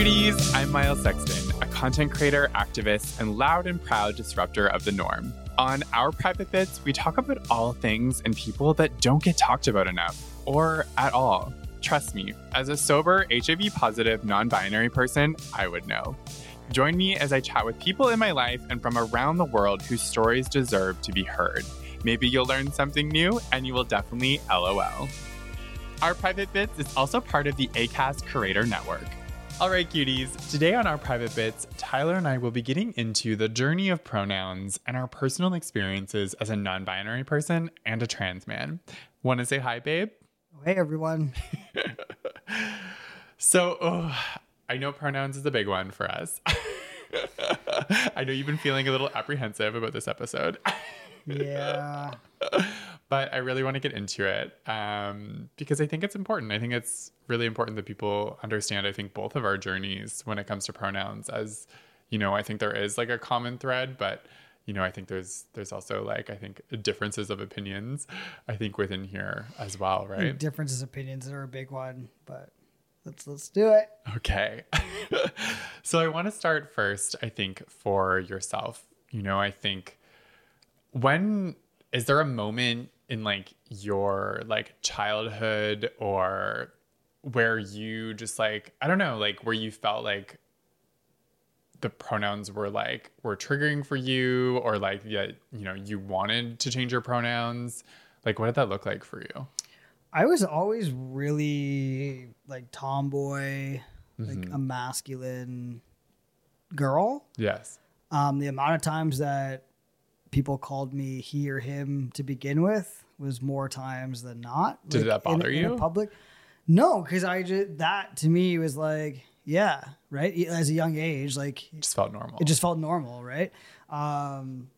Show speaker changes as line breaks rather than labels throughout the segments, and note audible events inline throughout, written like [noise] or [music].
Cuties, I'm Miles Sexton, a content creator, activist, and loud and proud disruptor of the norm. On our private bits, we talk about all things and people that don't get talked about enough, or at all. Trust me, as a sober, HIV positive, non binary person, I would know. Join me as I chat with people in my life and from around the world whose stories deserve to be heard. Maybe you'll learn something new and you will definitely LOL. Our Private Bits is also part of the ACAST Creator Network. All right, cuties. Today on our private bits, Tyler and I will be getting into the journey of pronouns and our personal experiences as a non binary person and a trans man. Want to say hi, babe?
Hey everyone. [laughs]
So, oh, I know pronouns is a big one for us. [laughs] I know you've been feeling a little apprehensive about this episode. [laughs]
Yeah.
But I really want to get into it um, because I think it's important. I think it's really important that people understand. I think both of our journeys when it comes to pronouns, as you know, I think there is like a common thread, but you know, I think there's there's also like I think differences of opinions. I think within here as well, right?
Differences of opinions are a big one, but let's let's do it.
Okay. [laughs] so I want to start first, I think, for yourself. You know, I think when is there a moment in like your like childhood or where you just like I don't know, like where you felt like the pronouns were like were triggering for you or like yeah, you know, you wanted to change your pronouns? Like what did that look like for you?
I was always really like tomboy, like a masculine girl.
Yes.
Um, the amount of times that people called me he or him to begin with was more times than not.
Did that
in-
bother
in
you?
public? No, because I just that to me was like, yeah, right. As a young age, like it
Just felt normal.
it just felt normal, right? Um,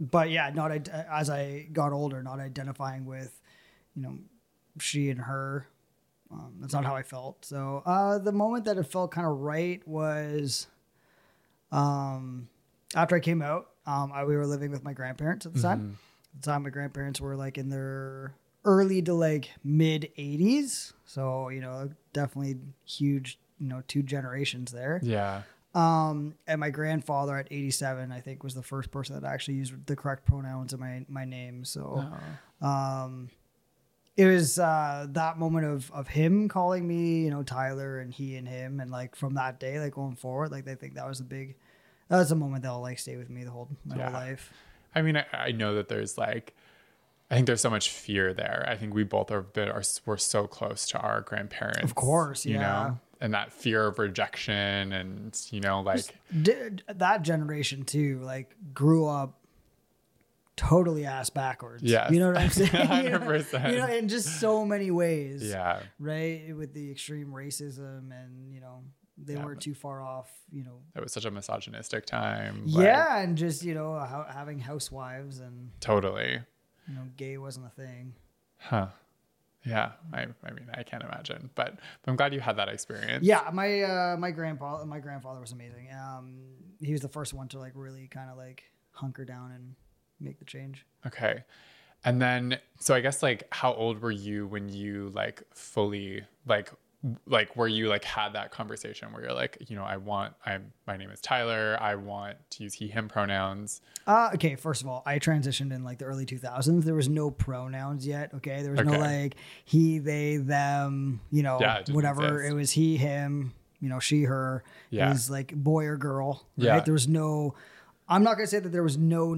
but yeah, not as I got older, not identifying with, you know, she and her. Um, that's not how I felt. So uh, the moment that it felt kind of right was, um, after I came out. Um, I, we were living with my grandparents at the time. At the time, my grandparents were like in their early to like mid 80s. So you know, definitely huge. You know, two generations there.
yeah.
Um, and my grandfather at 87, I think, was the first person that actually used the correct pronouns in my my name. So, um, it was uh, that moment of of him calling me, you know, Tyler, and he and him, and like from that day, like going forward, like I think that was a big, that was a moment that'll like stay with me the whole my
Yeah.
whole life.
I mean, I, I know that there's like, I think there's so much fear there. I think we both are bit are we're so close to our grandparents,
Of course,
you
yeah.
know, and that fear of rejection, and you know, like
D- that generation too, like grew up totally ass backwards.
Yeah.
you know what I'm [laughs] saying? You know- You know, in just so many ways.
yeah,
right with the extreme racism and you know they
Yeah,
weren't too far off you know
it was such a misogynistic time. like,
yeah and just you know having housewives and
totally,
you know gay wasn't a thing
huh? Yeah, I, I mean, I can't imagine, but, but I'm glad you had that experience.
yeah my uh my grandpa my grandfather was amazing um he was the first one to like really kind of like hunker down and make the change
Okay. And then so I guess like how old were you when you like fully like like where you like had that conversation where you're like, you know, I want I'm my name is Tyler, I want to use he him pronouns.
Uh, okay, first of all, I transitioned in like the early 2000s. There was no pronouns yet. Okay. There was no like he, they, them, you know,
Yeah, it
whatever.
exist.
It was he, him, you know, she, her.
Yeah.
It was like boy or girl. Right.
Yeah.
There was no, I'm not going to say that there was no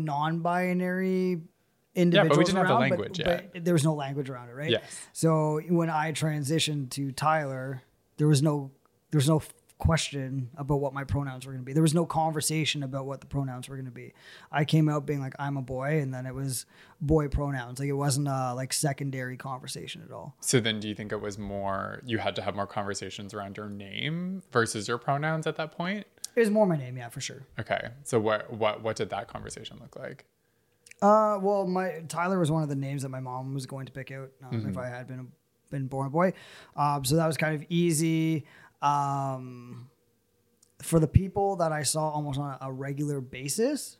non binary individuals
didn't have the
around,
language
but,
yet.
but there was no language around it. Right.
Yes.
So when I transitioned to Tyler, there was no, there was no question about what my pronouns were going to be. There was no conversation about what the pronouns were going to be. I came out being like I'm a boy, and then it was boy pronouns. Like it wasn't a like secondary conversation at all.
So then, do you think it was more you had to have more conversations around your name versus your pronouns at that point?
It was more my name, yeah, for sure.
Okay, so what what what did that conversation look like?
Uh, well, my Tyler was one of the names that my mom was going to pick out um, if I had been been born a boy. Um, so that was kind of easy. Um, for the people that I saw almost on a regular basis,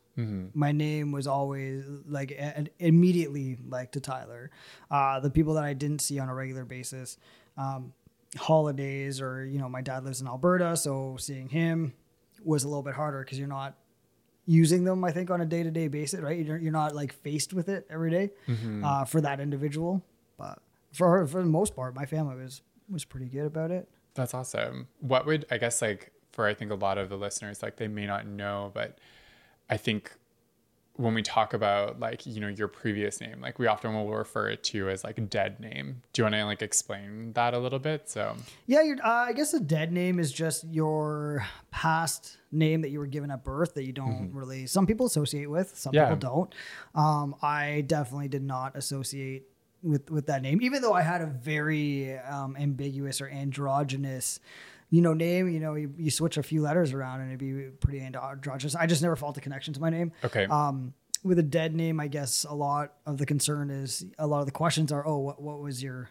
my name was always like a- immediately like to Tyler. Uh, the people that I didn't see on a regular basis, um, holidays or you know, my dad lives in Alberta, so seeing him was a little bit harder because you're not using them. I think on a day to day basis, right? You're, you're not like faced with it every day, uh, for that individual. But for for the most part, my family was was pretty good about it.
That's awesome. What would I guess like for I think a lot of the listeners like they may not know, but I think when we talk about like you know your previous name, like we often will refer it to as like dead name. Do you want to like explain that a little bit? So
Yeah, uh, I guess a dead name is just your past name that you were given at birth that you don't really. Some people associate with, some
Yeah.
people don't. Um, I definitely did not associate with with that name, even though I had a very um, ambiguous or androgynous. You know, name. You know, you, you switch a few letters around and it'd be pretty androgynous. I just never felt a connection to my name.
okay,
Um, with a dead name, I guess a lot of the concern is a lot of the questions are, oh, what what was your,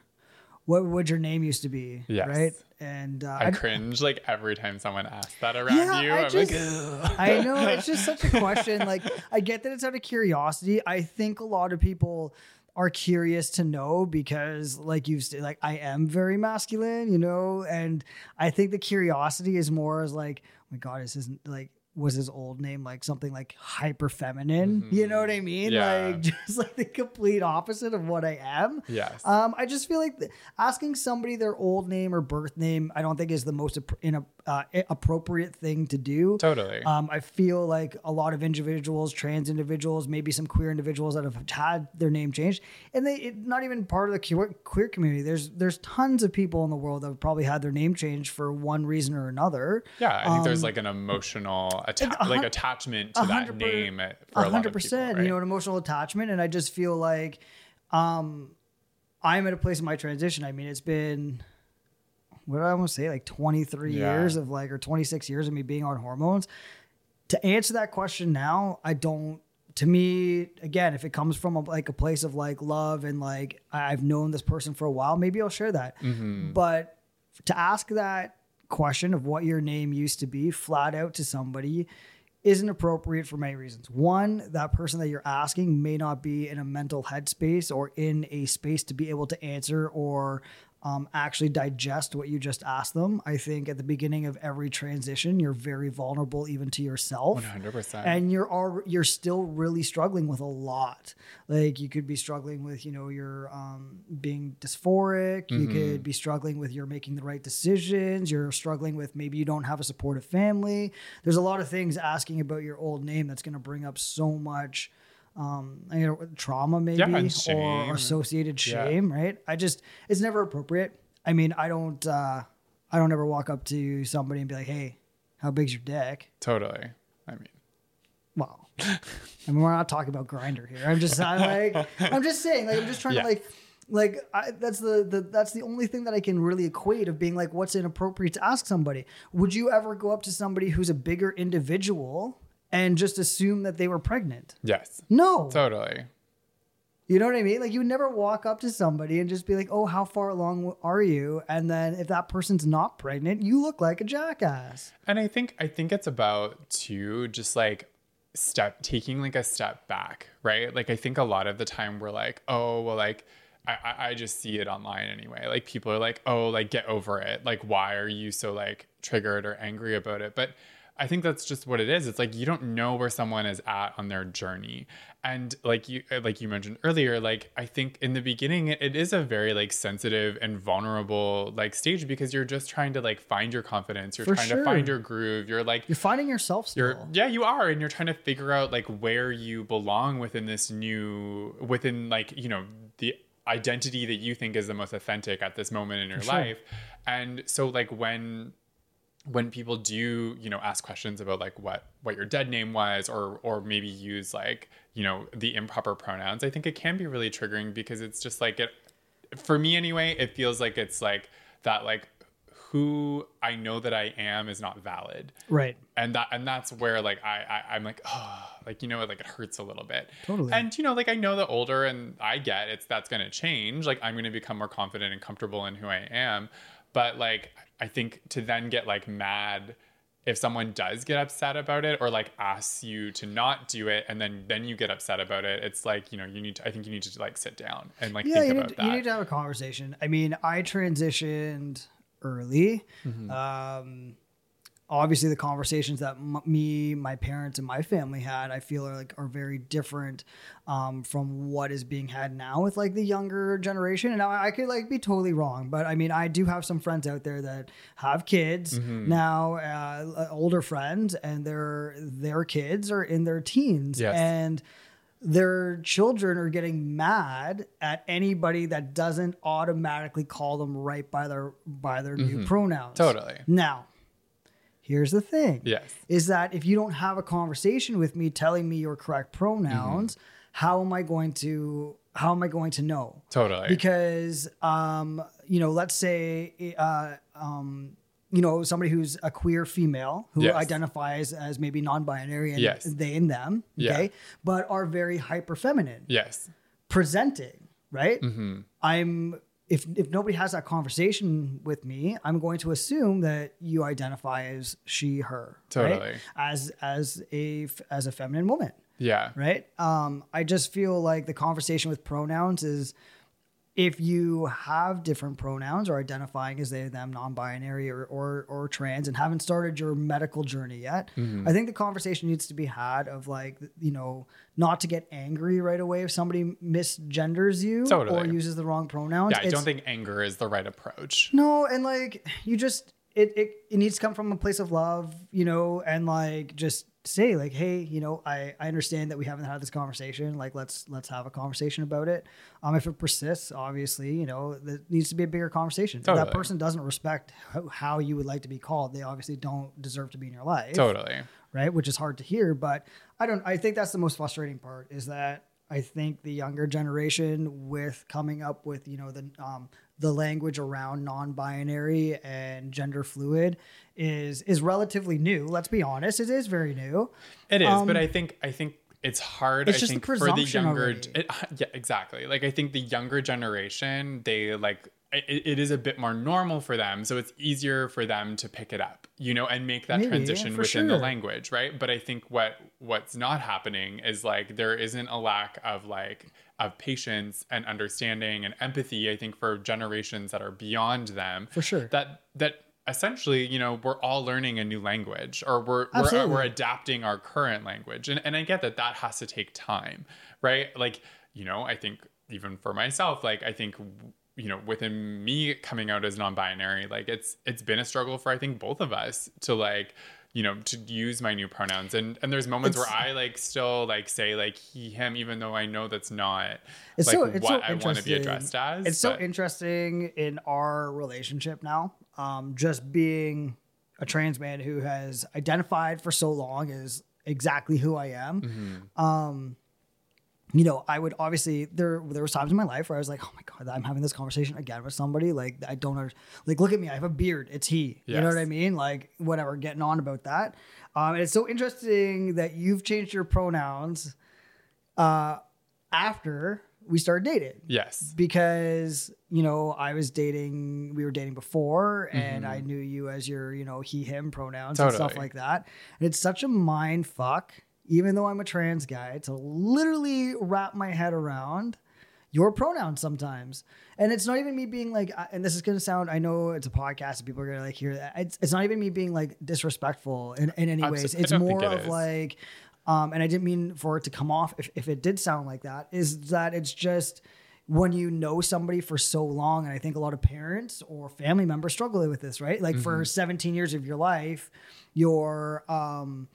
what would your name used to be,
Yes.
right? And uh,
I cringe like every time someone asks that around
yeah,
you.
I
I'm
just,
like,
I know it's just such a question. Like, I get that it's out of curiosity. I think a lot of people are curious to know because, like you've like I am very masculine, you know, and I think the curiosity is more as like, oh my God, this isn't like. Was his old name like something like hyper feminine? You know what I mean?
Yeah.
Like [laughs] just like the complete opposite of what I am.
yes.
Um, I just feel like th- asking somebody their old name or birth name, I don't think is the most appro- in a, uh, appropriate thing to do.
totally.
Um, I feel like a lot of individuals, trans individuals, maybe some queer individuals that have had their name changed, and they it, not even part of the queer, queer community. There's there's tons of people in the world that have probably had their name changed for one reason or another.
yeah, I think there's
um,
like an emotional atta- like attachment to that name for a lot
hundred
of people.
percent.
right?
You know, an emotional attachment, and I just feel like, um, I'm at a place in my transition. I mean, it's been what did I almost say, like 23
Yeah.
years of like, or 26 years of me being on hormones. To answer that question now, I don't. To me, again, if it comes from a, like a place of like love and like I've known this person for a while, maybe I'll share that.
Mm-hmm.
But to ask that question of what your name used to be flat out to somebody isn't appropriate for many reasons. One, that person that you're asking may not be in a mental headspace or in a space to be able to answer or um, actually digest what you just asked them. I think at the beginning of every transition, you're very vulnerable even to yourself.
100%.
and you're al- you're still really struggling with a lot. Like you could be struggling with you know your um, being dysphoric. You could be struggling with you're making the right decisions. You're struggling with maybe you don't have a supportive family. There's a lot of things asking about your old name that's going to bring up so much um, you know, trauma maybe
and
or
shame.
associated
Yeah.
shame right i just it's never appropriate i mean i don't uh i don't ever walk up to somebody and be like hey how big's your dick
totally. I mean,
well, I mean, we're not talking about Grindr here. I'm just, I'm like, I'm just saying, like, I'm just trying
Yeah.
to like, like I, that's the, the that's the only thing that I can really equate of being like, what's inappropriate to ask somebody. Would you ever go up to somebody who's a bigger individual and just assume that they were pregnant?
yes,
No,
totally.
you know what I mean. Like, you would never walk up to somebody and just be like, "Oh, how far along are you?" And then if that person's not pregnant, you look like a jackass.
And I think I think it's about too just like step taking like a step back, right? Like I think a lot of the time we're like, oh well like I, I- I just see it online anyway. Like people are like, oh, like get over it. Like why are you so like triggered or angry about it? But I think that's just what it is. It's like you don't know where someone is at on their journey. And like you uh, like you mentioned earlier, like I think in the beginning it, it is a very like sensitive and vulnerable like stage because you're just trying to like find your confidence. You're
For
trying
sure.
to find your groove. You're like
You're finding yourself still.
you're yeah, you are, and you're trying to figure out like where you belong within this new within like you know the identity that you think is the most authentic at this moment in your
sure.
life. And so like when when people do you know ask questions about like what what your dead name was or or maybe use like you know the improper pronouns i think it can be really triggering because it's just like it for me anyway it feels like it's like that like who i know that i am is not valid
Right.
and that and that's where like I, I i'm like oh like you know like it hurts a little bit
Totally.
and you know like i know the older and i get it's that's going to change like i'm going to become more confident and comfortable in who i am but like i think to then get like mad if someone does get upset about it or like asks you to not do it and then then you get upset about it it's like you know you need to i think you need to like sit down and like
yeah,
think
you
about
need,
that
you need to have a conversation. I mean, I transitioned early.
Mm-hmm.
Um, obviously, the conversations that m- me, my parents, and my family had, I feel are like are very different um, from what is being had now with like the younger generation. And now I could like be totally wrong, but I mean, I do have some friends out there that have kids
Mm-hmm.
now, uh, older friends, and their their kids are in their teens,
Yes.
and their children are getting mad at anybody that doesn't automatically call them right by their by their new pronouns.
Mm-hmm. Totally.
Now, here's the thing.
Yes.
Is that if you don't have a conversation with me telling me your correct pronouns,
Mm-hmm.
how am I going to how am I going to know?
totally
Because um, you know, let's say uh um you know, somebody who's a queer female who
Yes.
identifies as maybe non-binary and
Yes.
they and them,
Yeah.
okay, but are very hyper feminine
yes
presenting, right?
Mm-hmm.
I'm if if nobody has that conversation with me, I'm going to assume that you identify as she, her, right?
Totally.
as as a as a feminine woman,
yeah
right? Um, I just feel like the conversation with pronouns is if you have different pronouns or identifying as they them non-binary or, or or trans and haven't started your medical journey yet
Mm-hmm.
i think the conversation needs to be had of like you know not to get angry right away if somebody misgenders you or uses the wrong pronouns.
Yeah i
It's-
don't think anger is the right approach.
No and like you just it, it it needs to come from a place of love you know and like just say like hey you know i i understand that we haven't had this conversation. Like let's let's have a conversation about it. Um if it persists obviously you know there needs to be a bigger conversation. If that person doesn't respect how, how you would like to be called they obviously don't deserve to be in your life.
Totally.
Right? Which is hard to hear but i don't i think that's the most frustrating part is that i think the younger generation with coming up with you know the um the language around non-binary and gender fluid is is relatively new let's be honest it is very new
It is,
Um,
but I think I think it's hard.
It's
I
just the
for the younger, it, [laughs] yeah, exactly. Like I think the younger generation, they like it, it is a bit more normal for them, so it's easier for them to pick it up, you know, and make that
Maybe,
transition
for
within the language, right? But I think what what's not happening is like there isn't a lack of like of patience and understanding and empathy. I think for generations that are beyond them,
For sure.
that that essentially you know we're all learning a new language or we're we're, uh,
Absolutely.
we're adapting our current language and, and i get that that has to take time right like you know i think even for myself like i think you know within me coming out as non-binary like it's it's been a struggle for i think both of us to like you know to use my new pronouns. And and there's moments where i like still like say like he him even though i know that's not
it's
like
so it's
what
so
i want to be addressed as
it's so interesting in our relationship now um just being a trans man who has identified for so long as exactly who i am.
Mm-hmm.
um you know i would obviously there there was times in my life where i was like oh my god i'm having this conversation again with somebody like i don't under, like look at me i have a beard it's he. You know what i mean? Like whatever getting on about that. Um and it's so interesting that you've changed your pronouns uh after we started dating.
Yes.
Because you know I was dating we were dating before and I knew you as your you know he him pronouns and stuff
Mm-hmm.
Like that. And it's such a mind fuck even though I'm a trans guy to literally wrap my head around your pronouns sometimes and it's not even me being like and this is gonna sound I know it's a podcast and people are gonna like hear that it's, it's not even me being like disrespectful in, in any ways it's more
it
of
is.
like um, and I didn't mean for it to come off if, if it did sound like that, is that it's just when you know somebody for so long, and I think a lot of parents or family members struggle with this, right? Like
Mm-hmm.
for 17 years of your life, you're um,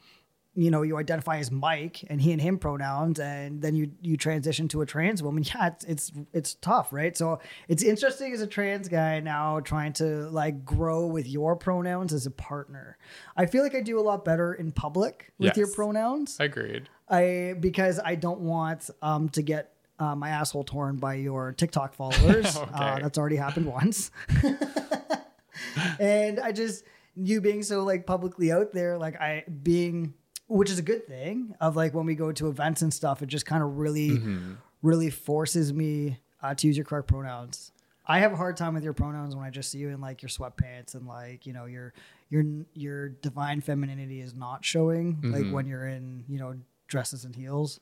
you know you identify as Mike and he and him pronouns and then you you transition to a trans woman [laughs] yeah it's it's it's tough right so it's interesting as a trans guy now trying to like grow with your pronouns as a partner I feel like I do a lot better in public with
Yes.
your pronouns
Agreed.
I because I don't want um to get uh, my asshole torn by your TikTok [laughs] followers. uh,
Okay.
that's already happened once. [laughs] and I just you being so like publicly out there, like I being, which is a good thing. Of like when we go to events and stuff, it just kind of really,
Mm-hmm.
really forces me uh, to use your correct pronouns. I have a hard time with your pronouns when I just see you in like your sweatpants and like you know your your your divine femininity is not showing
Mm-hmm.
like when you're in you know dresses and heels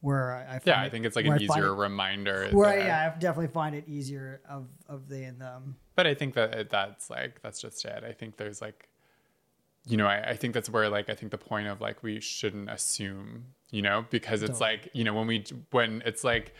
where I, I
Yeah, I think it's like an
I
easier
it-
reminder.
where I, yeah I definitely find it easier of of they and them
But I think that that's like that's just it. I think there's like, you know, I, I think that's where like I think the point of like we shouldn't assume, you know, because it's
Totally.
like you know when we when it's like,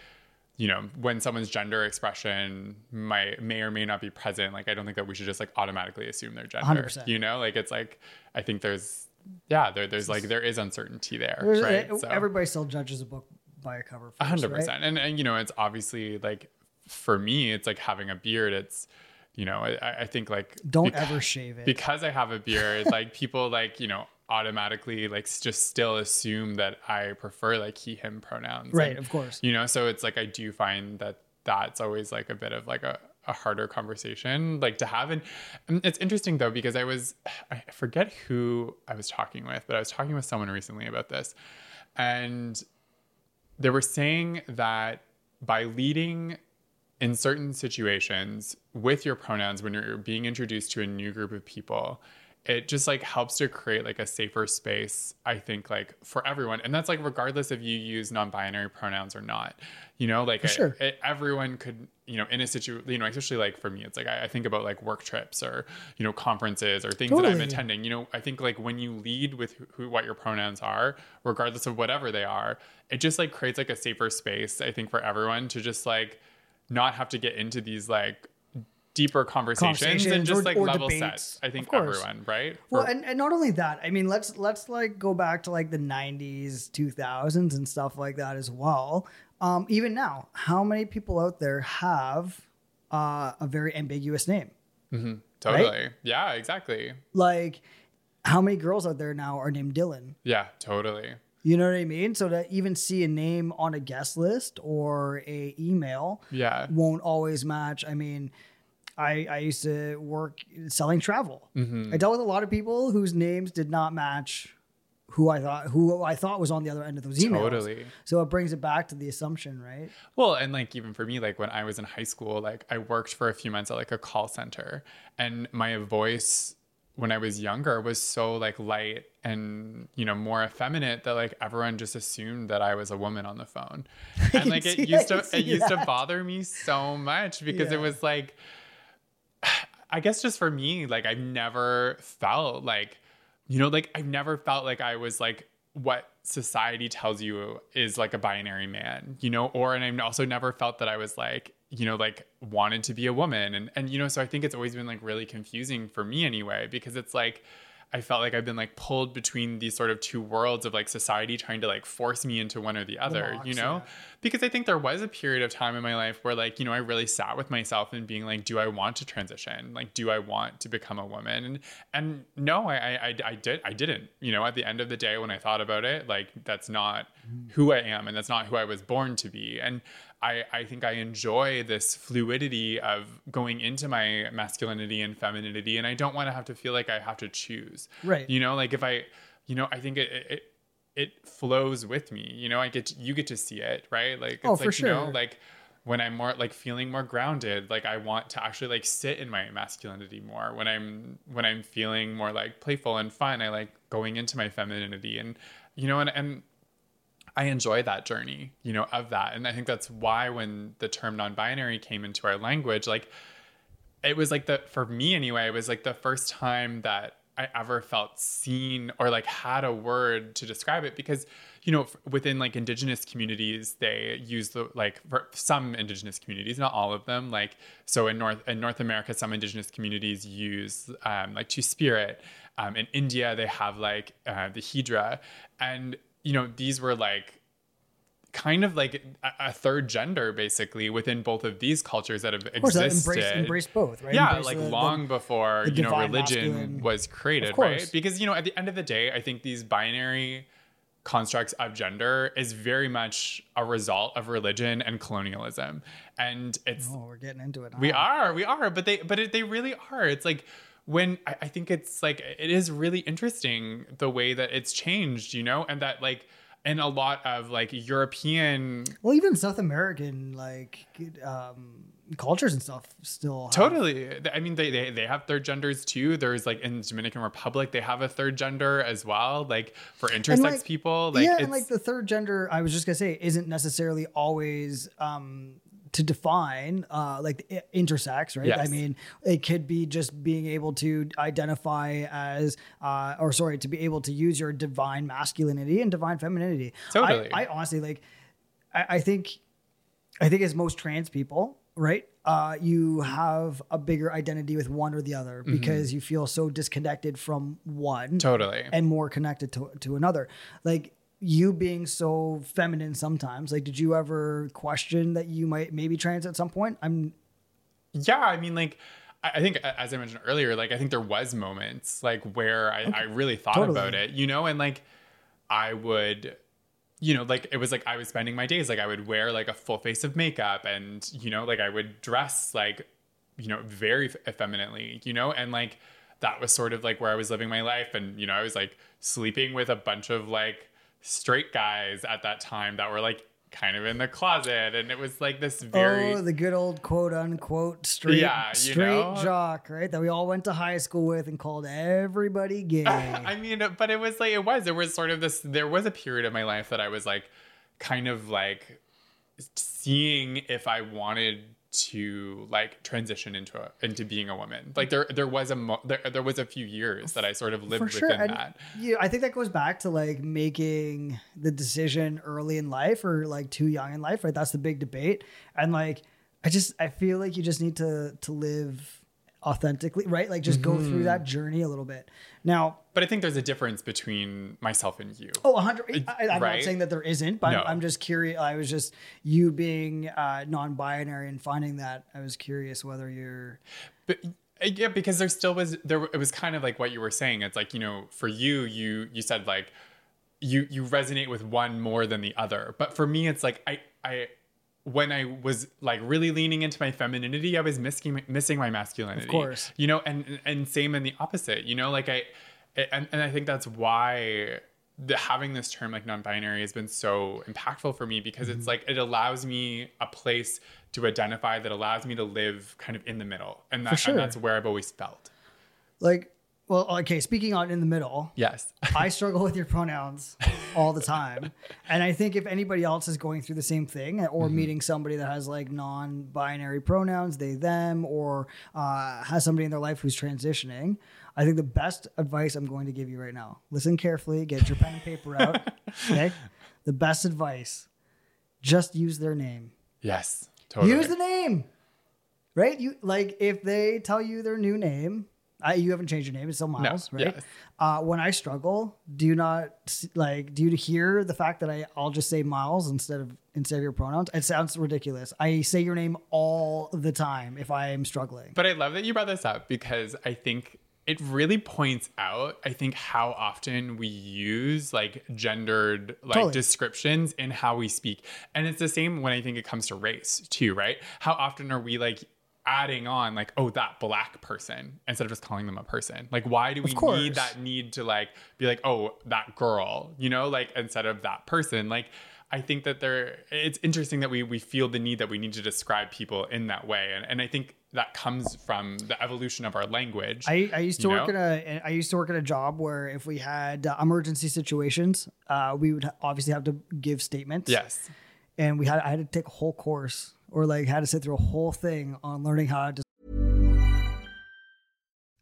you know, when someone's gender expression might may or may not be present. Like I don't think that we should just like automatically assume their gender.
100%.
You know, like it's like I think there's yeah there there's like there is uncertainty there,
There's-
right?
uh, everybody still judges a book by a cover first,
hundred
right?
percent. And and you know, it's obviously like for me, it's like having a beard. It's you know, I, I think like
don't ever shave it
because I have a beard. like [laughs] people like you know automatically like just still assume that I prefer like he him pronouns.
right
And,
of course
You know, so it's like I do find that that's always like a bit of like a a harder conversation like to have and, and it's interesting though because i was i forget who i was talking with but i was talking with someone recently about this and they were saying that by leading in certain situations with your pronouns when you're being introduced to a new group of people it just like helps to create like a safer space i think like for everyone. And that's like regardless if you use non-binary pronouns or not you know like
sure.
it- everyone could you know in a situation you know especially like for me it's like I, I think about like work trips or you know conferences or things that i'm attending. You know i think like when you lead with who, who what your pronouns are regardless of whatever they are it just like creates like a safer space i think for everyone to just like not have to get into these like deeper conversations, and just
or-
like
or
level
debates.
set i think everyone right
Well,
Or-
and, and not only that, I mean, let's let's like go back to like the '90s, 2000s, and stuff like that as well. Um, even now, how many people out there have uh, a very ambiguous name?
totally yeah exactly
Like, how many girls out there now are named Dylan?
yeah totally
You know what I mean? So to even see a name on a guest list or a email
yeah
won't always match. I mean, I I used to work selling travel.
Mm-hmm.
I dealt with a lot of people whose names did not match who I thought who I thought was on the other end of those emails.
Totally.
So it brings it back to the assumption, right?
Well, and like even for me, like when I was in high school, like I worked for a few months at like a call center, and my voice when I was younger was so like light and you know more effeminate that like everyone just assumed that I was a woman on the phone, [laughs] and like it used to it used to bother me so much because it was like [sighs] I guess just for me, like I've never felt like, you know, like I've never felt like I was like what society tells you is like a binary man, you know, or and I've also never felt that I was like, you know, like wanted to be a woman. And and you know, so I think it's always been like really confusing for me anyway, because it's like I felt like I've been like pulled between these sort of two worlds of like society trying to like force me into one or the other, you know?
yeah.
Because I think there was a period of time in my life where like you know I really sat with myself and being like, do I want to transition? Like, do I want to become a woman? And and no, I I, I- I did I didn't. You know, at the end of the day, when I thought about it, like that's not mm. who I am, and that's not who I was born to be. And I I think I enjoy this fluidity of going into my masculinity and femininity, and I don't want to have to feel like I have to choose.
Right.
You know, like if I, you know, I think it. it it flows with me, you know. I get to, you get to see it, right? Like, oh, it's
Oh,
like,
for
you know,
sure.
like when I'm more like feeling more grounded, like I want to actually like sit in my masculinity more. When I'm when I'm feeling more like playful and fun, I like going into my femininity and you know, and and I enjoy that journey, you know, of that. And I think that's why when the term non-binary came into our language, like it was like the for me anyway, it was like the first time that I ever felt seen or like had a word to describe it because you know within like indigenous communities they use the like for some indigenous communities not all of them like so in north in north america some indigenous communities use um, like two spirit Um, in India, they have like uh, the Hijra, and you know these were like kind of like a, third gender basically within both of these cultures that have
Of course, uh,
existed.
embrace, embrace both, right?
Yeah,
Embrace
like
the- the-
long before
the
you know religion
masculine.
was created, right? Because you know at the end of the day, I think these binary constructs of gender is very much a result of religion and colonialism, and it's
Oh, we're getting into it.
we are, we are, but they, but it, they really are. It's like when I, I think it's like it is really interesting the way that it's changed, you know, and that like in a lot of like European
Well, even South American like um, cultures and stuff still have-
Totally. I mean, they, they they have third genders too. There's like in Dominican Republic, they have a third gender as well. Like for intersex
like-
people, like
yeah, and like the third gender, I was just gonna say, isn't necessarily always um, to define uh, like the i- intersex, right? I mean, it could be just being able to identify as, uh, or sorry, to be able to use your divine masculinity and divine femininity.
Totally.
I, I honestly like. I, I think, I think as most trans people, right? Uh, you have a bigger identity with one or the other
Mm-hmm.
because you feel so disconnected from one
totally.
and more connected to, to another. Like you being so feminine sometimes, like, did you ever question that you might maybe trans at some point? I'm
Yeah, I mean, like, I think as I mentioned earlier, like I think there was moments like where I, I really thought
Totally.
about it, you know, and like I would, you know, like it was like I was spending my days like I would wear like a full face of makeup, and you know, like I would dress like, you know, very effeminately, you know, and like that was sort of like where I was living my life, and you know, I was like sleeping with a bunch of like straight guys at that time that were like kind of in the closet, and it was like this very
oh the good old quote unquote straight
Yeah,
straight
know?
jock, right? That we all went to high school with and called everybody gay. [laughs]
I mean, but it was like it was. There was sort of this. There was a period of my life that I was like, kind of like seeing if I wanted to like transition into a, into being a woman. Like there there was a mo- there, there was a few years that I sort of lived
sure.
within
And
that.
yeah, I think that goes back to like making the decision early in life or like too young in life, right? That's the big debate. And like I just I feel like you just need to to live authentically, right? Like just go
Mm-hmm.
through that journey a little bit. Now,
But I think there's a difference between myself and you.
Oh, 100. I, I'm not saying that there isn't, but
No.
I'm, I'm just curious. I was just you being uh, non-binary and finding that. I was curious whether you're.
But yeah, because there still was there. It was kind of like what you were saying. It's like you know, for you, you you said like you you resonate with one more than the other. But for me, it's like I I when I was like really leaning into my femininity, I was missing missing my masculinity.
Of course.
you know, and and same in the opposite. You know, like I and and I think that's why. The, having this term like non-binary has been so impactful for me because
Mm-hmm.
it's like it allows me a place to identify that allows me to live kind of in the middle and, that,
sure.
and that's where I've always felt.
Like, well, okay. Speaking on in the middle,
Yes. [laughs]
I struggle with your pronouns all the time, and I think if anybody else is going through the same thing or
Mm-hmm.
meeting somebody that has like non-binary pronouns, they them, or uh, has somebody in their life who's transitioning, I think the best advice I'm going to give you right now. Listen carefully. Get your pen and paper out. [laughs] Okay. The best advice: just use their name.
yes. Totally.
Use the name. Right? You like if they tell you their new name, I, you haven't changed your name, it's still Miles, right?
yes.
Uh, when I struggle, do you not like do you hear the fact that I I'll just say Miles instead of instead of your pronouns? It sounds ridiculous. I say your name all the time if I am struggling.
But I love that you brought this up because I think it really points out, I think, how often we use like gendered like
Totally.
descriptions in how we speak. And it's the same when I think it comes to race too, right? How often are we like adding on like, oh, that black person instead of just calling them a person? Like, why do we need that need to like be like, oh, that girl, you know, like instead of that person? Like, I think that there it's interesting that we we feel the need that we need to describe people in that way. And and I think that comes from the evolution of our language.
I, I used to work
know?
in a I used to work in a job where if we had uh, emergency situations, uh, we would obviously have to give statements.
yes.
and we had I had to take a whole course or like had to sit through a whole thing on learning how to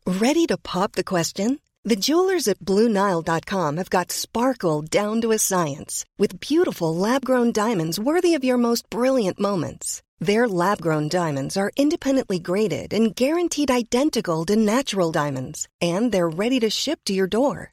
Ready to pop the question? The jewelers at BlueNile.com have got sparkle down to a science with beautiful lab grown diamonds worthy of your most brilliant moments. Their lab grown diamonds are independently graded and guaranteed identical to natural diamonds, and they're ready to ship to your door.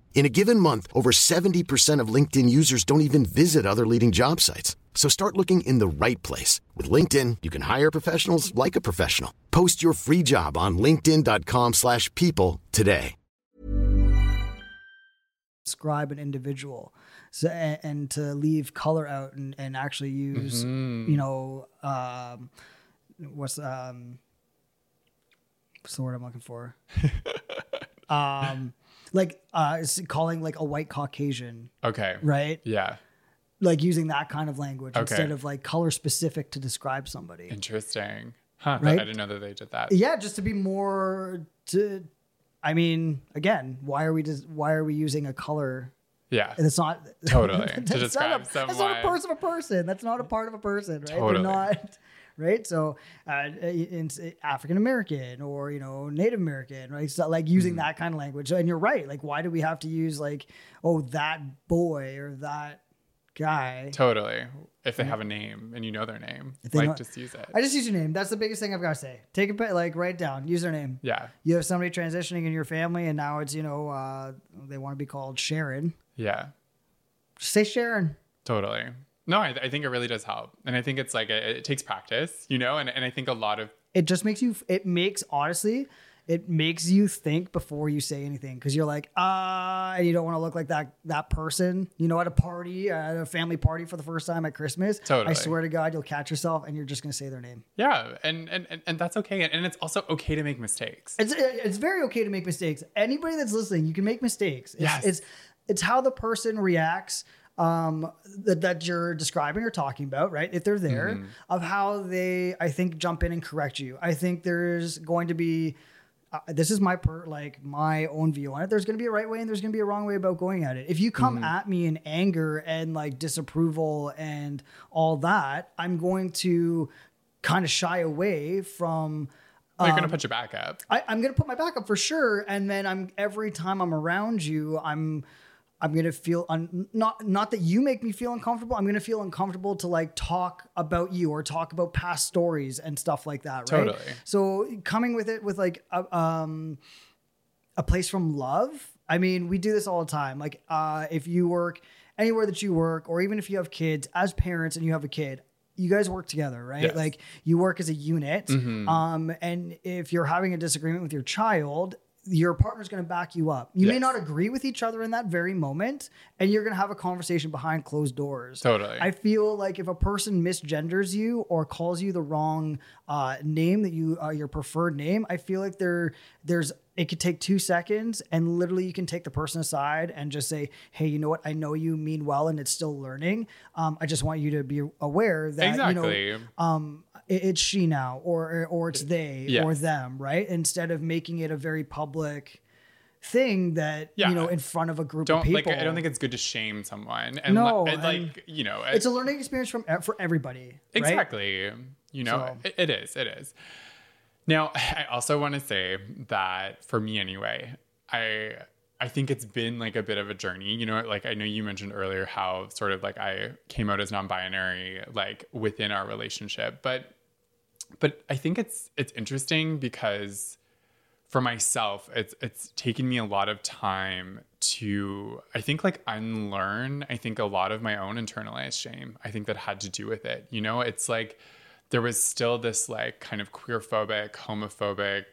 In a given month, over 70% of LinkedIn users don't even visit other leading job sites. So start looking in the right place. With LinkedIn, you can hire professionals like a professional. Post your free job on linkedin.com slash people today.
describe an individual so and, and to leave color out and, and actually use you know um what's um what's the word i'm looking for [laughs] um like uh calling like a white caucasian
Okay.
right
Yeah.
like using that kind of language
Okay.
instead of like color specific to describe somebody
Interesting. Huh.
Right?
I didn't know that they did that.
yeah just to be more to i mean again why are we just why are we using a color
Yeah.
And it's not
Totally. [laughs] To describe
not a, That's not a
someone.
person of a person. That's not a part of a person, right?
Totally.
They're not right. So, uh, in African American or you know Native American, right? So like
Mm-hmm.
using that kind of language. And you're right. Like, why do we have to use like, oh, that boy or that guy?
Totally. If they have a name and you know their name, like
know-
just use it.
I just use your name. That's the biggest thing I've got to say. Take a bit, like write down. Use their name.
yeah.
You have somebody transitioning in your family, and now it's you know uh, they want to be called Sharon.
Yeah.
Just say Sharon.
Totally. No, I, I think it really does help. And I think it's like, it, it takes practice, you know? And, and I think a lot of,
it just makes you it makes honestly it makes you think before you say anything because you're like ah and you don't want to look like that that person you know at a party at a family party for the first time at christmas
Totally.
i swear to god you'll catch yourself and you're just going to say their name
yeah. And, and, and, and that's okay. And, and it's also okay to make mistakes.
it's it's very okay to make mistakes anybody that's listening you can make mistakes it's
Yes.
it's, it's how the person reacts um that, that you're describing or talking about right if they're there
Mm-hmm.
of how they i think jump in and correct you i think there's going to be uh, this is my per like my own view on it there's going to be a right way and there's going to be a wrong way about going at it if you come
Mm-hmm.
at me in anger and like disapproval and all that i'm going to kind of shy away from
Well, you're
um,
going to put your back up.
I, I'm gonna put my back up for sure, and then I'm every time I'm around you, I'm I'm gonna feel un, not not that you make me feel uncomfortable. I'm gonna feel uncomfortable to like talk about you or talk about past stories and stuff like that. Right.
Totally.
So coming with it with like a, um a place from love. I mean, we do this all the time. Like, uh, if you work anywhere that you work, or even if you have kids, as parents and you have a kid, you guys work together, right?
Yes.
Like, you work as a unit.
Mm-hmm.
Um, and if you're having a disagreement with your child, your partner's going to back you up. You may not agree with each other in that very moment, and you're going to have a conversation behind closed doors.
Totally.
I feel like if a person misgenders you or calls you the wrong uh, name that you uh, your preferred name, I feel like there there's it could take two seconds and literally you can take the person aside and just say, hey, you know what? I know you mean well and it's still learning. Um, I just want you to be aware that
exactly.
you know um, it's she now or or it's they
Yes.
or them, right? Instead of making it a very public thing that
Yeah.
you know in front of a group of
don't
people.
like, I don't think it's good to shame someone. And
No,
li- and, like, you know,
it's a learning experience from for everybody. right?
Exactly. You know,
So-
it, it is. It is. Now, [laughs] I also want to say that for me anyway, I I think it's been like a bit of a journey. You know, like I know you mentioned earlier how sort of like I came out as non-binary like within our relationship, but but I think it's it's interesting because for myself, it's it's taken me a lot of time to I think like unlearn. I think a lot of my own internalized shame. I think that had to do with it. You know, it's like there was still this like kind of queerphobic, homophobic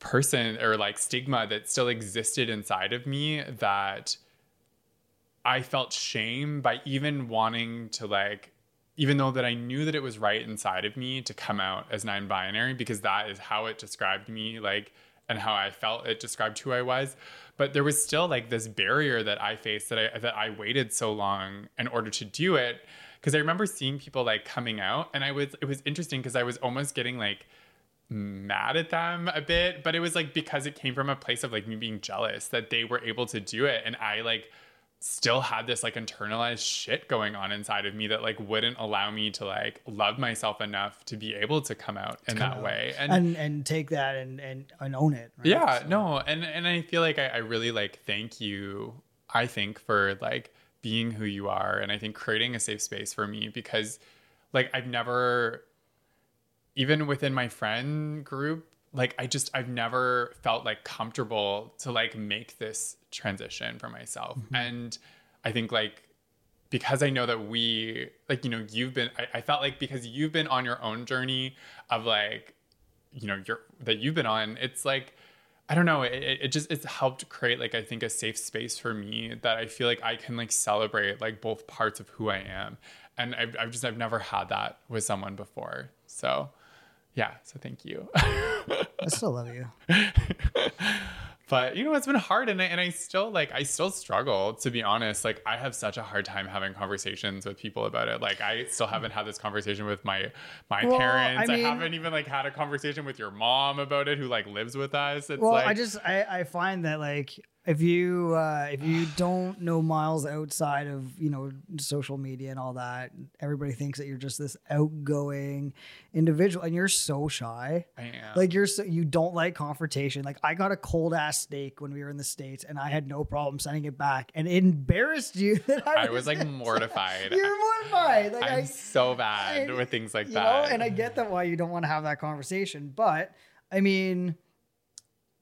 person or like stigma that still existed inside of me that I felt shame by even wanting to like even though that I knew that it was right inside of me to come out as non-binary because that is how it described me like and how I felt it described who I was. But there was still like this barrier that I faced that I that I waited so long in order to do it. Because I remember seeing people like coming out, and I was it was interesting because I was almost getting like mad at them a bit, but it was like because it came from a place of like me being jealous that they were able to do it, and I like still had this like internalized shit going on inside of me that like wouldn't allow me to like love myself enough to be able to come out in that way
and, and and take that and and, and own it
right? yeah so. no and and i feel like I, I really like thank you i think for like being who you are and i think creating a safe space for me because like i've never even within my friend group like I just I've never felt like comfortable to like make this transition for myself. Mm-hmm. And I think like because I know that we like, you know, you've been I, I, felt like because you've been on your own journey of like, you know, you're that you've been on, it's like I don't know, it, it just it's helped create like I think a safe space for me that I feel like I can like celebrate like both parts of who I am. And I've, I've just I've never had that with someone before. So yeah, so thank you.
I still love you. [laughs]
but you know it's been hard and I, and I still like i still struggle to be honest like i have such a hard time having conversations with people about it like i still haven't had this conversation with my my well, parents I, mean, I, haven't even like had a conversation with your mom about it who like lives with us it's
well
like,
i just I, I find that like if you uh, if you don't know Miles outside of you know social media and all that, everybody thinks that you're just this outgoing individual, and you're so shy.
I am.
Like you're so you don't like confrontation. Like I got a cold ass steak when we were in the states, and I had no problem sending it back, and it embarrassed you [laughs] that I,
I was, like mortified.
you're mortified. Like
I'm I, so bad I, with things like that.
Know, and I get that why you don't want to have that conversation, but I mean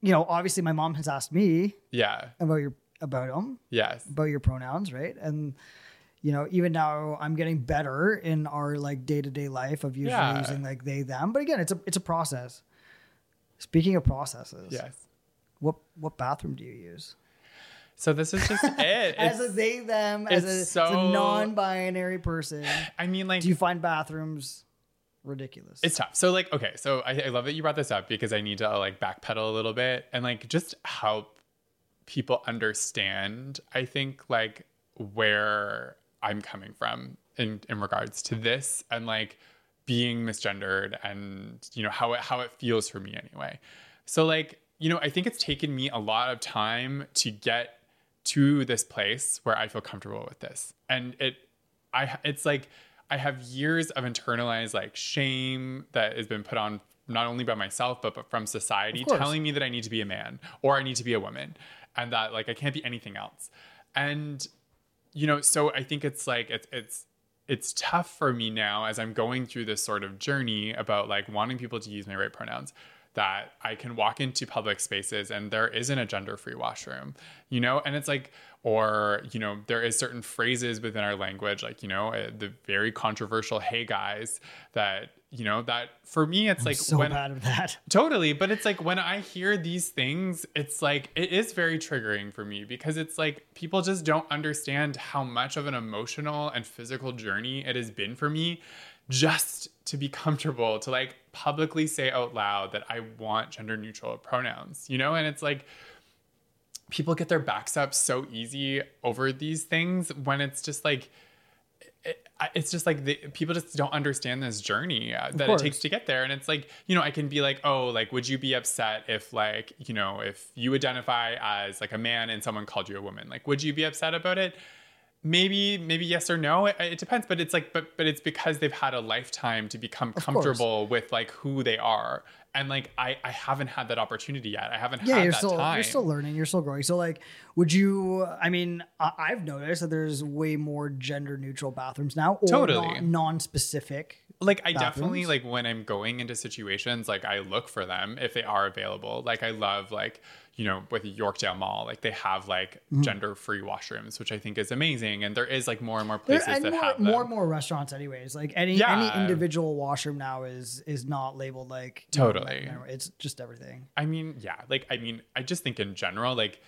you know, obviously my mom has asked me
yeah
about your about them.
Yes.
About your pronouns, right? And you know, even now I'm getting better in our like day-to-day life of usually yeah. using like they them. But again, it's a it's a process. Speaking of processes.
Yes.
What what bathroom do you use?
So this is just [laughs] it.
as a they them, as a, so, as a non-binary person.
I mean, like,
do you find bathrooms ridiculous.
It's tough. So like, okay, so I, I love that you brought this up because I need to uh, like backpedal a little bit and like just help people understand. I think like where I'm coming from in in regards to this and like being misgendered and you know how it how it feels for me anyway. So like you know I think it's taken me a lot of time to get to this place where I feel comfortable with this and it I it's like I have years of internalized like shame that has been put on not only by myself but, but from society telling me that I need to be a man or I need to be a woman and that like I can't be anything else. And you know, so I think it's like it's it's it's tough for me now as I'm going through this sort of journey about like wanting people to use my right pronouns that I can walk into public spaces and there isn't a gender free washroom, you know? And it's like, or, you know, there is certain phrases within our language, like, you know, uh, the very controversial, hey guys, that, you know, that for me, it's
I'm
like,
so when, bad of that.
Totally. But it's like when I hear these things, it's like, it is very triggering for me because it's like people just don't understand how much of an emotional and physical journey it has been for me just to be comfortable to like publicly say out loud that I want gender neutral pronouns, you know? And it's like people get their backs up so easy over these things when it's just like, it, it's just like the, people just don't understand this journey uh, that it takes to get there. And it's like you know i can be like oh like would you be upset if like you know if you identify as like a man and someone called you a woman? Like would you be upset about it maybe maybe yes or no it, it, depends but it's like but but it's because they've had a lifetime to become of comfortable course. with like who they are and like I I haven't had that opportunity yet. I haven't yeah,
had
you're
that still,
time.
You're still learning. You're still growing. So like, would you? I mean, I, have noticed that there's way more gender neutral bathrooms now, or totally non specific.
Like I bathrooms. definitely like when I'm going into situations, like I look for them if they are available. Like I love like you know, with Yorkdale Mall, like they have like mm-hmm. gender free washrooms, which I think is amazing. And there is like more and more places there, and that
more,
have
them. more and more restaurants, anyways. Like any yeah. any individual washroom now is is not labeled like
totally.
Know, it's just everything.
I mean, yeah, like I mean, I just think in general, like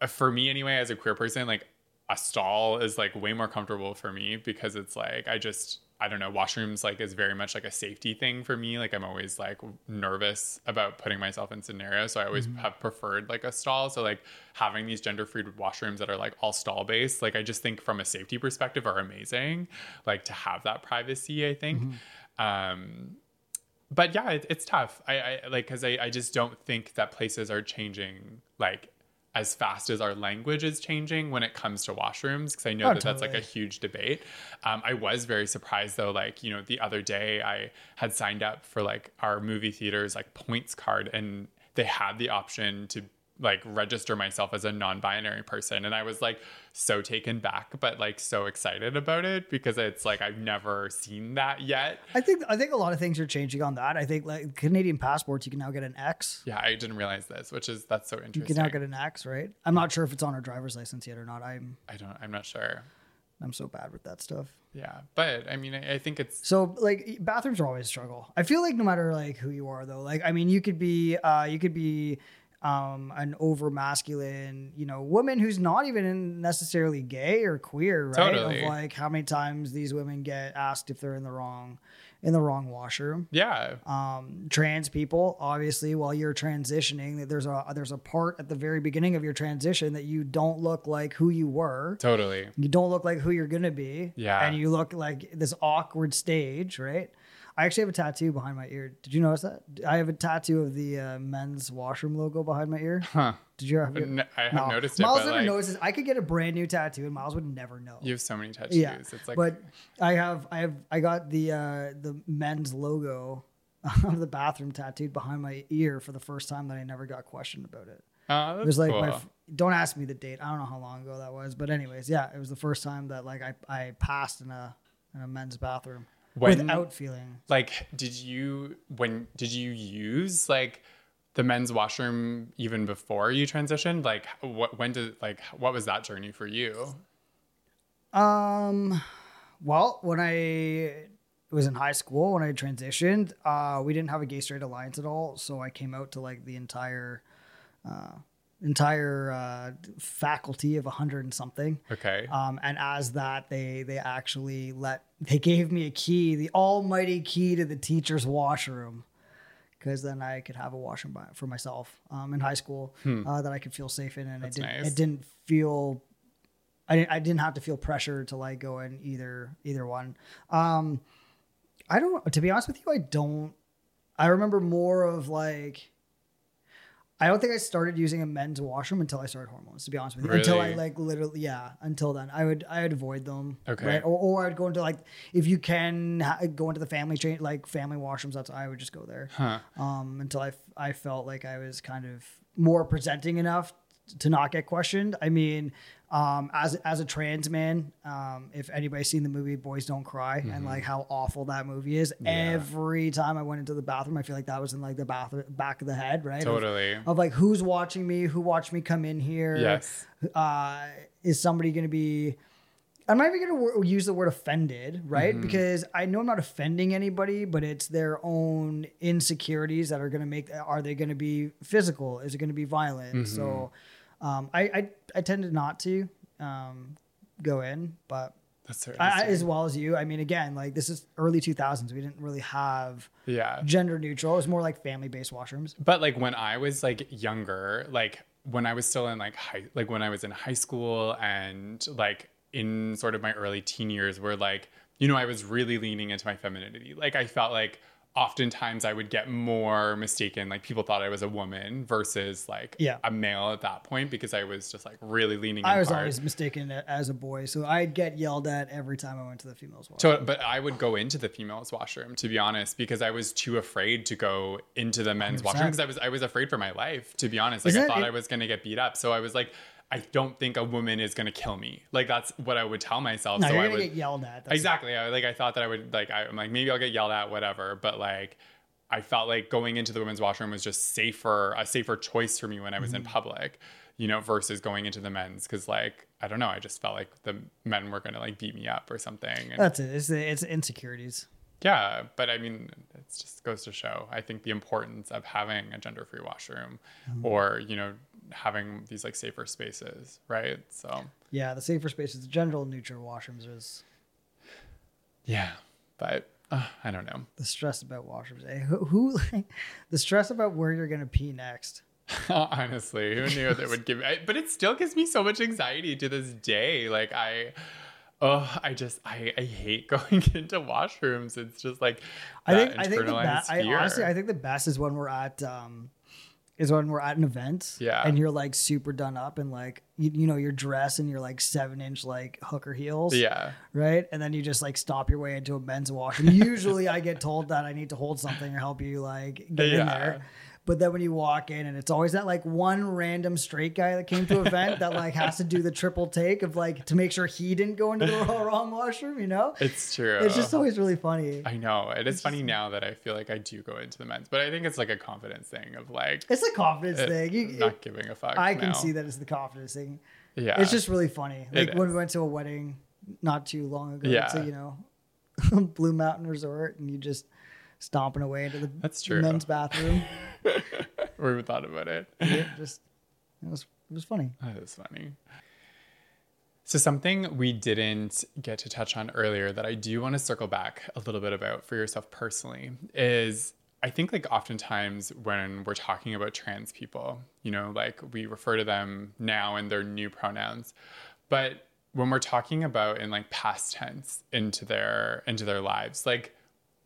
uh, for me anyway, as a queer person, like a stall is like way more comfortable for me because it's like I just I don't know, washrooms like is very much like a safety thing for me. Like I'm always like nervous about putting myself in scenarios. So I always
Mm-hmm.
have preferred like a stall. So like having these gender free washrooms that are like all stall based, like I just think from a safety perspective are amazing. Like to have that privacy, I think.
Mm-hmm.
Um but yeah, it, it's tough. I, I like because I, I just don't think that places are changing like as fast as our language is changing when it comes to washrooms. Because I know
Oh,
that that's like a huge debate. Um, I was very surprised though. Like you know, the other day I had signed up for like our movie theaters like points card, and they had the option to like register myself as a non-binary person and i was like so taken back but like so excited about it because it's like i've never seen that yet
I think I think a lot of things are changing on that. I think like Canadian passports, you can now get an X.
Yeah, I didn't realize this, which is that's so interesting You
can now get an X, right? I'm not sure if it's on our driver's license yet or not. I'm
I don't. I'm not sure.
I'm so bad with that stuff.
Yeah, but I mean, I, I think it's
So like bathrooms are always a struggle. I feel like no matter like who you are though, like I mean you could be uh you could be um an over masculine, you know, woman who's not even necessarily gay or queer, right?
Totally.
Of like how many times these women get asked if they're in the wrong in the wrong washroom.
yeah,
Um trans people, obviously while you're transitioning, that there's a there's a part at the very beginning of your transition that you don't look like who you were
totally.
you don't look like who you're gonna be.
Yeah.
And you look like this awkward stage, right? I actually have a tattoo behind my ear. Did you notice that? I have a tattoo of the uh, men's washroom logo behind my ear.
Huh?
Did you have
N- I have noticed it,
Miles never
like
notices. I could get a brand new tattoo, and Miles would never know.
you have so many tattoos.
yeah,
It's like,
but I have, I have, I got the uh, the men's logo [laughs] of the bathroom tattooed behind my ear for the first time that I never got questioned about it.
oh,
It was like
cool.
my. f- Don't ask me the date. I don't know how long ago that was, but anyways, yeah, it was the first time that like I I passed in a in a men's bathroom
When-
without feeling.
like, did you when did you use like the men's washroom even before you transitioned? Like, what when did like what was that journey for you?
Um, well, when I was in high school, when I transitioned, uh, we didn't have a gay straight alliance at all, so I came out to like the entire, uh, entire uh, faculty of a hundred and something.
Okay,
Um, and as that, they they actually let they gave me a key, the almighty key to the teacher's washroom, because then I could have a washroom by, for myself um, in high school uh, that I could feel safe in, and
Hmm. That's
it didn't
nice.
it didn't feel. I didn't, I didn't have to feel pressure to like go in either either one. Um, I don't. To be honest with you, I don't. I remember more of like. I don't think I started using a men's washroom until I started hormones. To be honest with you, until I like literally, yeah. Until then, I would I would avoid them.
Okay.
Right? Or, or I'd go into like if you can ha- go into the family chain like family washrooms. That's I would just go there.
huh?
Um, until I f- I felt like I was kind of more presenting enough to not get questioned. I mean, um, as as a trans man, um, if anybody's seen the movie Boys Don't Cry and like how awful that movie is, every time I went into the bathroom, I feel like that was in like the bath back of the head, right?
Totally.
Of, like who's watching me, who watched me come in here.
Yes.
Uh, is somebody going to be? I'm not even going to use the word offended, right? Because I know I'm not offending anybody, but it's their own insecurities that are going to make. Are they going to be physical? Is it going to be violent? So, um, I, I I tended not to um, go in, but
That's
I, I, as well as you. I mean, again, like this is early 2000s. We didn't really have
yeah.
gender neutral. It was more like family based washrooms.
But like when I was like younger, like when I was still in like high, like when I was in high school and like in sort of my early teen years, where like you know I was really leaning into my femininity. Like I felt like oftentimes I would get more mistaken. Like people thought I was a woman versus like
Yeah.
a male at that point because I was just like really leaning.
I was
hard.
always mistaken as a boy, so I'd get yelled at every time I went to the females washroom.
So, but I would go into the females' washroom to be honest, because I was too afraid to go into the men's
100%.
washroom because I was I was afraid for my life. To be honest, like
Isn't
I thought
it-
I was gonna get beat up. So I was like, I don't think a woman is gonna kill me. Like that's what I would tell myself.
no,
so
you're
I
gonna
would
get yelled at. That's-
exactly. I like I thought that I would like I, I'm like maybe I'll get yelled at, whatever. But like I felt like going into the women's washroom was just safer, a safer choice for me when I was in
Mm-hmm.
public, you know, versus going into the men's because like I don't know, I just felt like the men were gonna like beat me up or something. And
That's it. It's it's insecurities.
yeah, but I mean, it just goes to show, I think, the importance of having a gender free washroom
Mm-hmm.
or, you know, having these like safer spaces, right? So,
Yeah, the safer spaces, the gender neutral washrooms is
yeah. But uh, I don't know.
The stress about washrooms. Eh? Who, who the stress about where you're gonna pee next. [laughs]
Honestly, who knew that would give me? But it still gives me so much anxiety to this day. Like I, oh, I just I, I hate [laughs] going into washrooms. It's just like
I think I think the best. I honestly I think the best is when we're at um is when we're at an event.
Yeah.
And you're like super done up and like you, you know you're dressed in your like seven inch like hooker heels.
yeah,
Right. And then you just like stop your way into a men's washroom. Usually I get told that I need to hold something or help you like get in
Yeah.
there. But then when you walk in and it's always that like one random straight guy that came to an event that [laughs] like has to do the triple take of like to make sure he didn't go into the [laughs] wrong washroom, you know?
it's true.
It's just always really funny.
I know. It is funny now that I feel like I do go into the men's, but I think it's like a confidence thing of like
It's a confidence
it-
thing. You,
not giving a fuck.
I can
now.
see that it's the confidence thing.
Yeah,
It's just really funny. Like
It
when
is.
we went to a wedding not too long ago
Yeah.
to, you know, [laughs] Blue Mountain Resort and you just stomping away into the
That's true.
men's bathroom. [laughs]
we haven't thought about it.
it just it was it was funny.
Oh, that is funny. So, something we didn't get to touch on earlier that I do want to circle back a little bit about for yourself personally is I think, like, oftentimes when we're talking about trans people, you know, like we refer to them now in their new pronouns, but when we're talking about in like past tense into their into their lives, like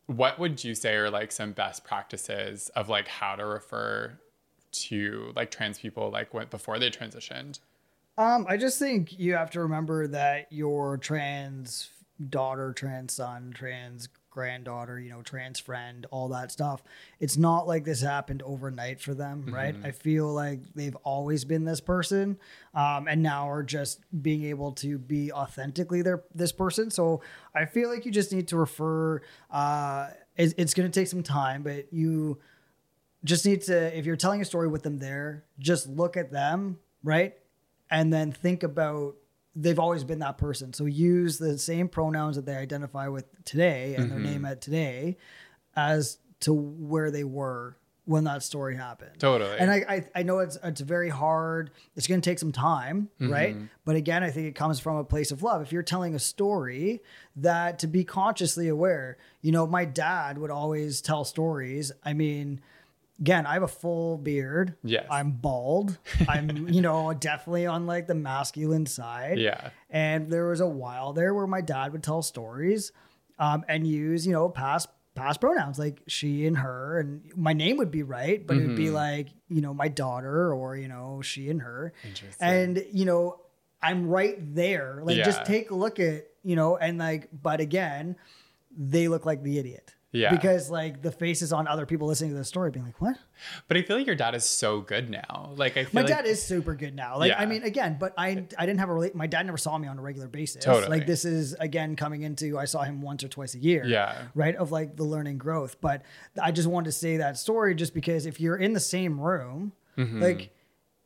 what would you say are like some best practices of like how to refer to like trans people like before they transitioned?
Um, I just think you have to remember that your trans daughter, trans son, trans granddaughter, you know, trans friend, all that stuff. It's not like this happened overnight for them, right? I feel like they've always been this person, um, and now are just being able to be authentically their this person. So I feel like you just need to refer. Uh, it's, it's going to take some time, but you just need to if you're telling a story with them there just look at them right and then think about they've always been that person. So use the same pronouns that they identify with today and their name mm-hmm. at today as to where they were when that story happened.
Totally.
and I, I i know it's it's very hard. It's going to take some time mm-hmm. right? But again i think it comes from a place of love. If you're telling a story that to be consciously aware you know my dad would always tell stories. I mean again, I have a full beard.
Yes.
I'm bald. I'm, [laughs] you know, definitely on like the masculine side.
Yeah.
And there was a while there where my dad would tell stories um, and use, you know, past past pronouns like she and her and my name would be right, but it would
Mm-hmm.
be like, you know, my daughter or, you know, she and her.
Interesting.
And, you know, I'm right there. Like
Yeah.
just take a look at, you know, and like, but again, they look like the idiot.
Yeah.
Because like the faces on other people listening to the story being like, what?
But I feel like your dad is so good now. Like I feel
My
like
dad is super good now. Like
Yeah.
I mean, again, but I I didn't have a. My dad never saw me on a regular basis.
Totally.
Like this is again coming into I saw him once or twice a year.
Yeah.
Right of like the learning growth. But I just wanted to say that story just because if you're in the same room,
Mm-hmm.
like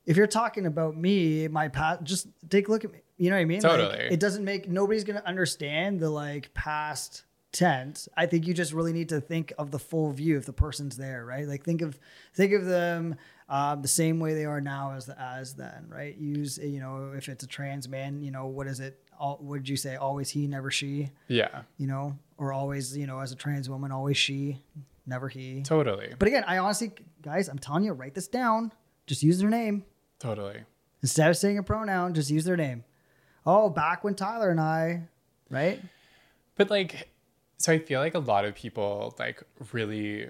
if you're talking about me, my past, just take a look at me. You know what I mean? Like,
Totally.
it doesn't make nobody's gonna understand the like past tense. I think you just really need to think of the full view if the person's there, right? Like think of think of them um, the same way they are now as as then, right? Use you know if it's a trans man, you know what is it? All, what did you say? Always he, never she.
yeah,
You know, or always you know as a trans woman, always she, never he.
totally,
But again, I honestly, guys, I'm telling you, write this down. Just use their name.
totally.
Instead of saying a pronoun, just use their name. Oh, back when Tyler and I, right?
But like, so I feel like a lot of people like really.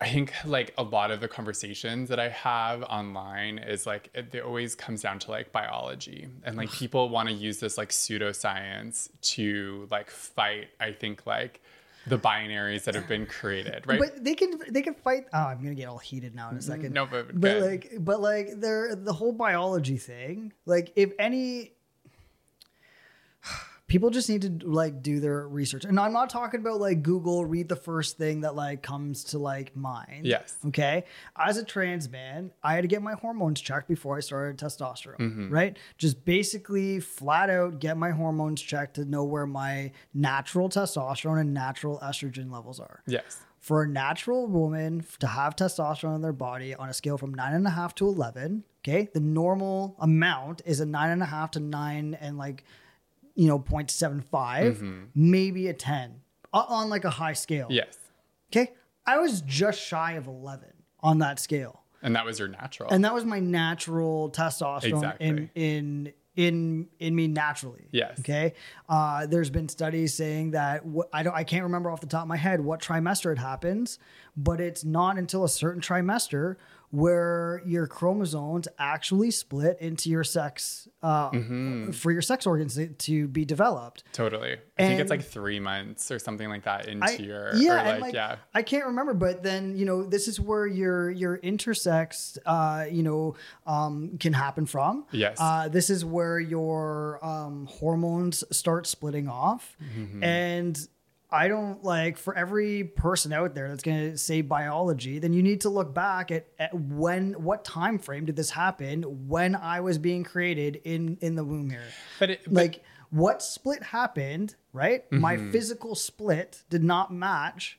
I think like a lot of the conversations that I have online is like it, it always comes down to like biology and like people want to use this like pseudoscience to like fight. I think like the binaries that have been created, right?
But they can they can fight. Oh, I'm gonna get all heated now in a mm-hmm. second.
No, but
but like but like they're the whole biology thing. Like if any people just need to like do their research. And I'm not talking about like Google read the first thing that like comes to like mind.
Yes.
Okay. As a trans man, I had to get my hormones checked before I started testosterone.
Mm-hmm.
Right? Just basically flat out get my hormones checked to know where my natural testosterone and natural estrogen levels are
yes,
for a natural woman to have testosterone in their body on a scale from nine and a half to 11, okay, the normal amount is a nine and a half to nine and like, you know, 0.75, maybe a 10. on like a high scale.
Yes.
Okay. I was just shy of 11 on that scale.
And that was your natural.
And that was my natural testosterone
Exactly.
in in in in me naturally.
Yes.
Okay. Uh, there's been studies saying that wh- I don't I can't remember off the top of my head what trimester it happens, but it's not until a certain trimester where your chromosomes actually split into your sex uh,
Mm-hmm.
for your sex organs to, be developed.
totally. I think it's like three months or something like that into
I,
your
yeah,
or
and
like,
like,
yeah.
I can't remember, but then you know this is where your your intersex, uh, you know, um, can happen from.
Yes.
Uh, this is where your um, hormones start splitting off,
Mm-hmm.
and I don't like for every person out there that's going to say biology, then you need to look back at, at when what time frame did this happen when I was being created in in the womb here
But, it, but
like what split happened, right? My
Mm-hmm.
physical split did not match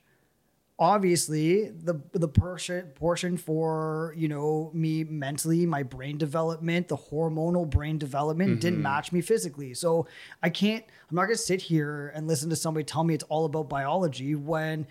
obviously the the portion portion for, you know, me mentally, my brain development, the hormonal brain development
Mm-hmm.
didn't match me physically. So I can't I'm not going to sit here and listen to somebody tell me it's all about biology when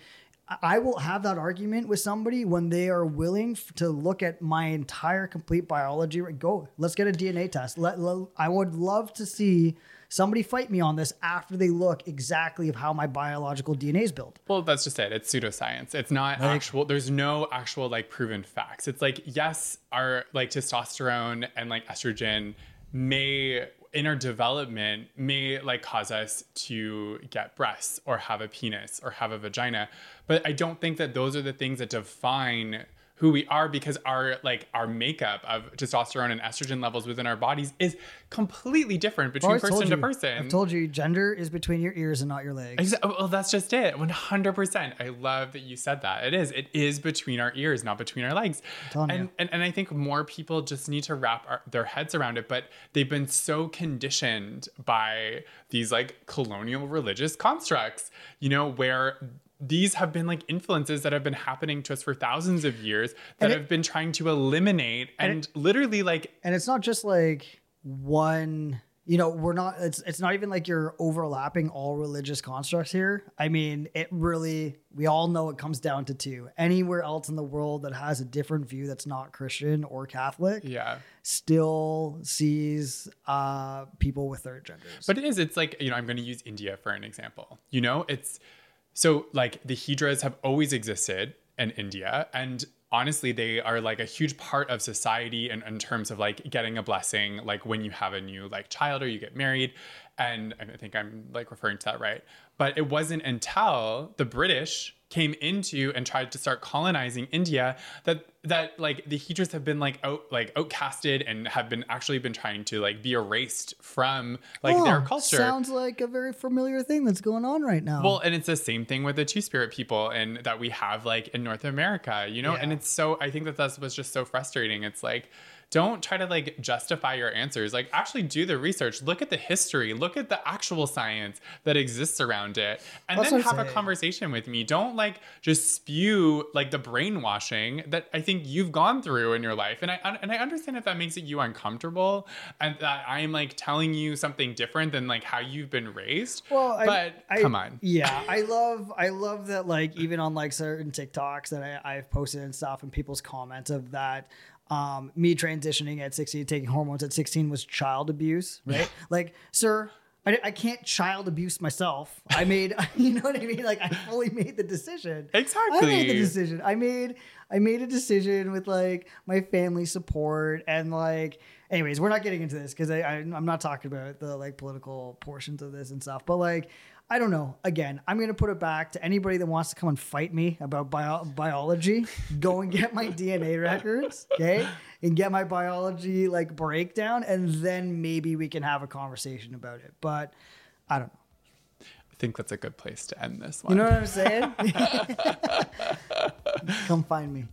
I- will have that argument with somebody when they are willing f- to look at my entire complete biology. Go, let's get a DNA test. Let, let- I would love to see somebody fight me on this after they look exactly of how my biological DNA is built.
Well, that's just it. It's pseudoscience. It's not actual. There's no actual like proven facts. It's like yes, our like testosterone and like estrogen may in our development may like cause us to get breasts or have a penis or have a vagina, but I don't think that those are the things that define who we are because our like our makeup of testosterone and estrogen levels within our bodies is completely different between
Always
person
told
to
you-
person.
I've told you, gender is between your ears and not your legs.
Exa- Well, that's just it. 100%. I love that you said that. It is. It is between our ears, not between our legs. And,
you.
and and I think more people just need to wrap our, their heads around it, but they've been so conditioned by these like colonial religious constructs, you know, where these have been like influences that have been happening to us for thousands of years that
it-
have been trying to eliminate and, literally like
and it's not just like one you know we're not it's it's not even like you're overlapping all religious constructs here i mean it really we all know it comes down to two anywhere else in the world that has a different view that's not christian or catholic
yeah.
still sees uh people with third genders
But it is, it's like, you know, I'm going to use India for an example. You know, it's so like the Hijras have always existed in India. And honestly, they are like a huge part of society in, in terms of like getting a blessing, like when you have a new like child or you get married. And I think I'm like referring to that right. But it wasn't until the British came into and tried to start colonizing India that that like the Hijras have been like out like outcasted and have been actually been trying to like be erased from like their
Oh,
culture.
sounds like a very familiar thing that's going on right now
well, and it's the same thing with the two spirit people and that we have like in North America, you know? And it's so I think that that was just so frustrating. It's like don't try to like justify your answers. Like actually do the research. Look at the history. Look at the actual science that exists around it. And
That's
then have a conversation with me. Don't like just spew like the brainwashing that I think you've gone through in your life. And I and I understand if that makes it you uncomfortable and that I'm like telling you something different than like how you've been raised.
Well, I,
but
I-
come on.
Yeah, I [laughs] love, I love that. Like even on like certain TikToks that I, I've posted and stuff, and people's comments of that. Um, me transitioning at 16, taking hormones at 16 was child abuse, right? Like, sir, I, I can't child abuse myself. I made, [laughs] you know what I mean? Like, I fully made the decision. Exactly. I made the decision. I made, I made a decision with like my family support and like. Anyways, we're not getting into this because I, I I'm not talking about the like political portions of this and stuff. But like, I don't know. Again, I'm gonna put it back to anybody that wants to come and fight me about bio- biology. Go and get my [laughs] DNA records, okay, and get my biology like breakdown, and then maybe we can have a conversation about it. But I don't know.
I think that's a good place to end this one.
You know what I'm saying? [laughs] come find me.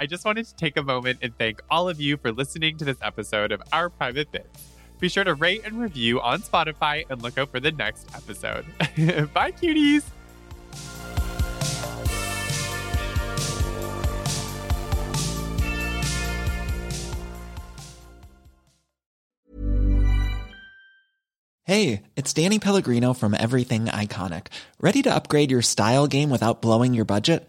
I just wanted to take a moment and thank all of you for listening to this episode of Our Private Bits. Be sure to rate and review on Spotify and look out for the next episode. [laughs] Bye, cuties!
Hey, it's Danny Pellegrino from Everything Iconic. Ready to upgrade your style game without blowing your budget?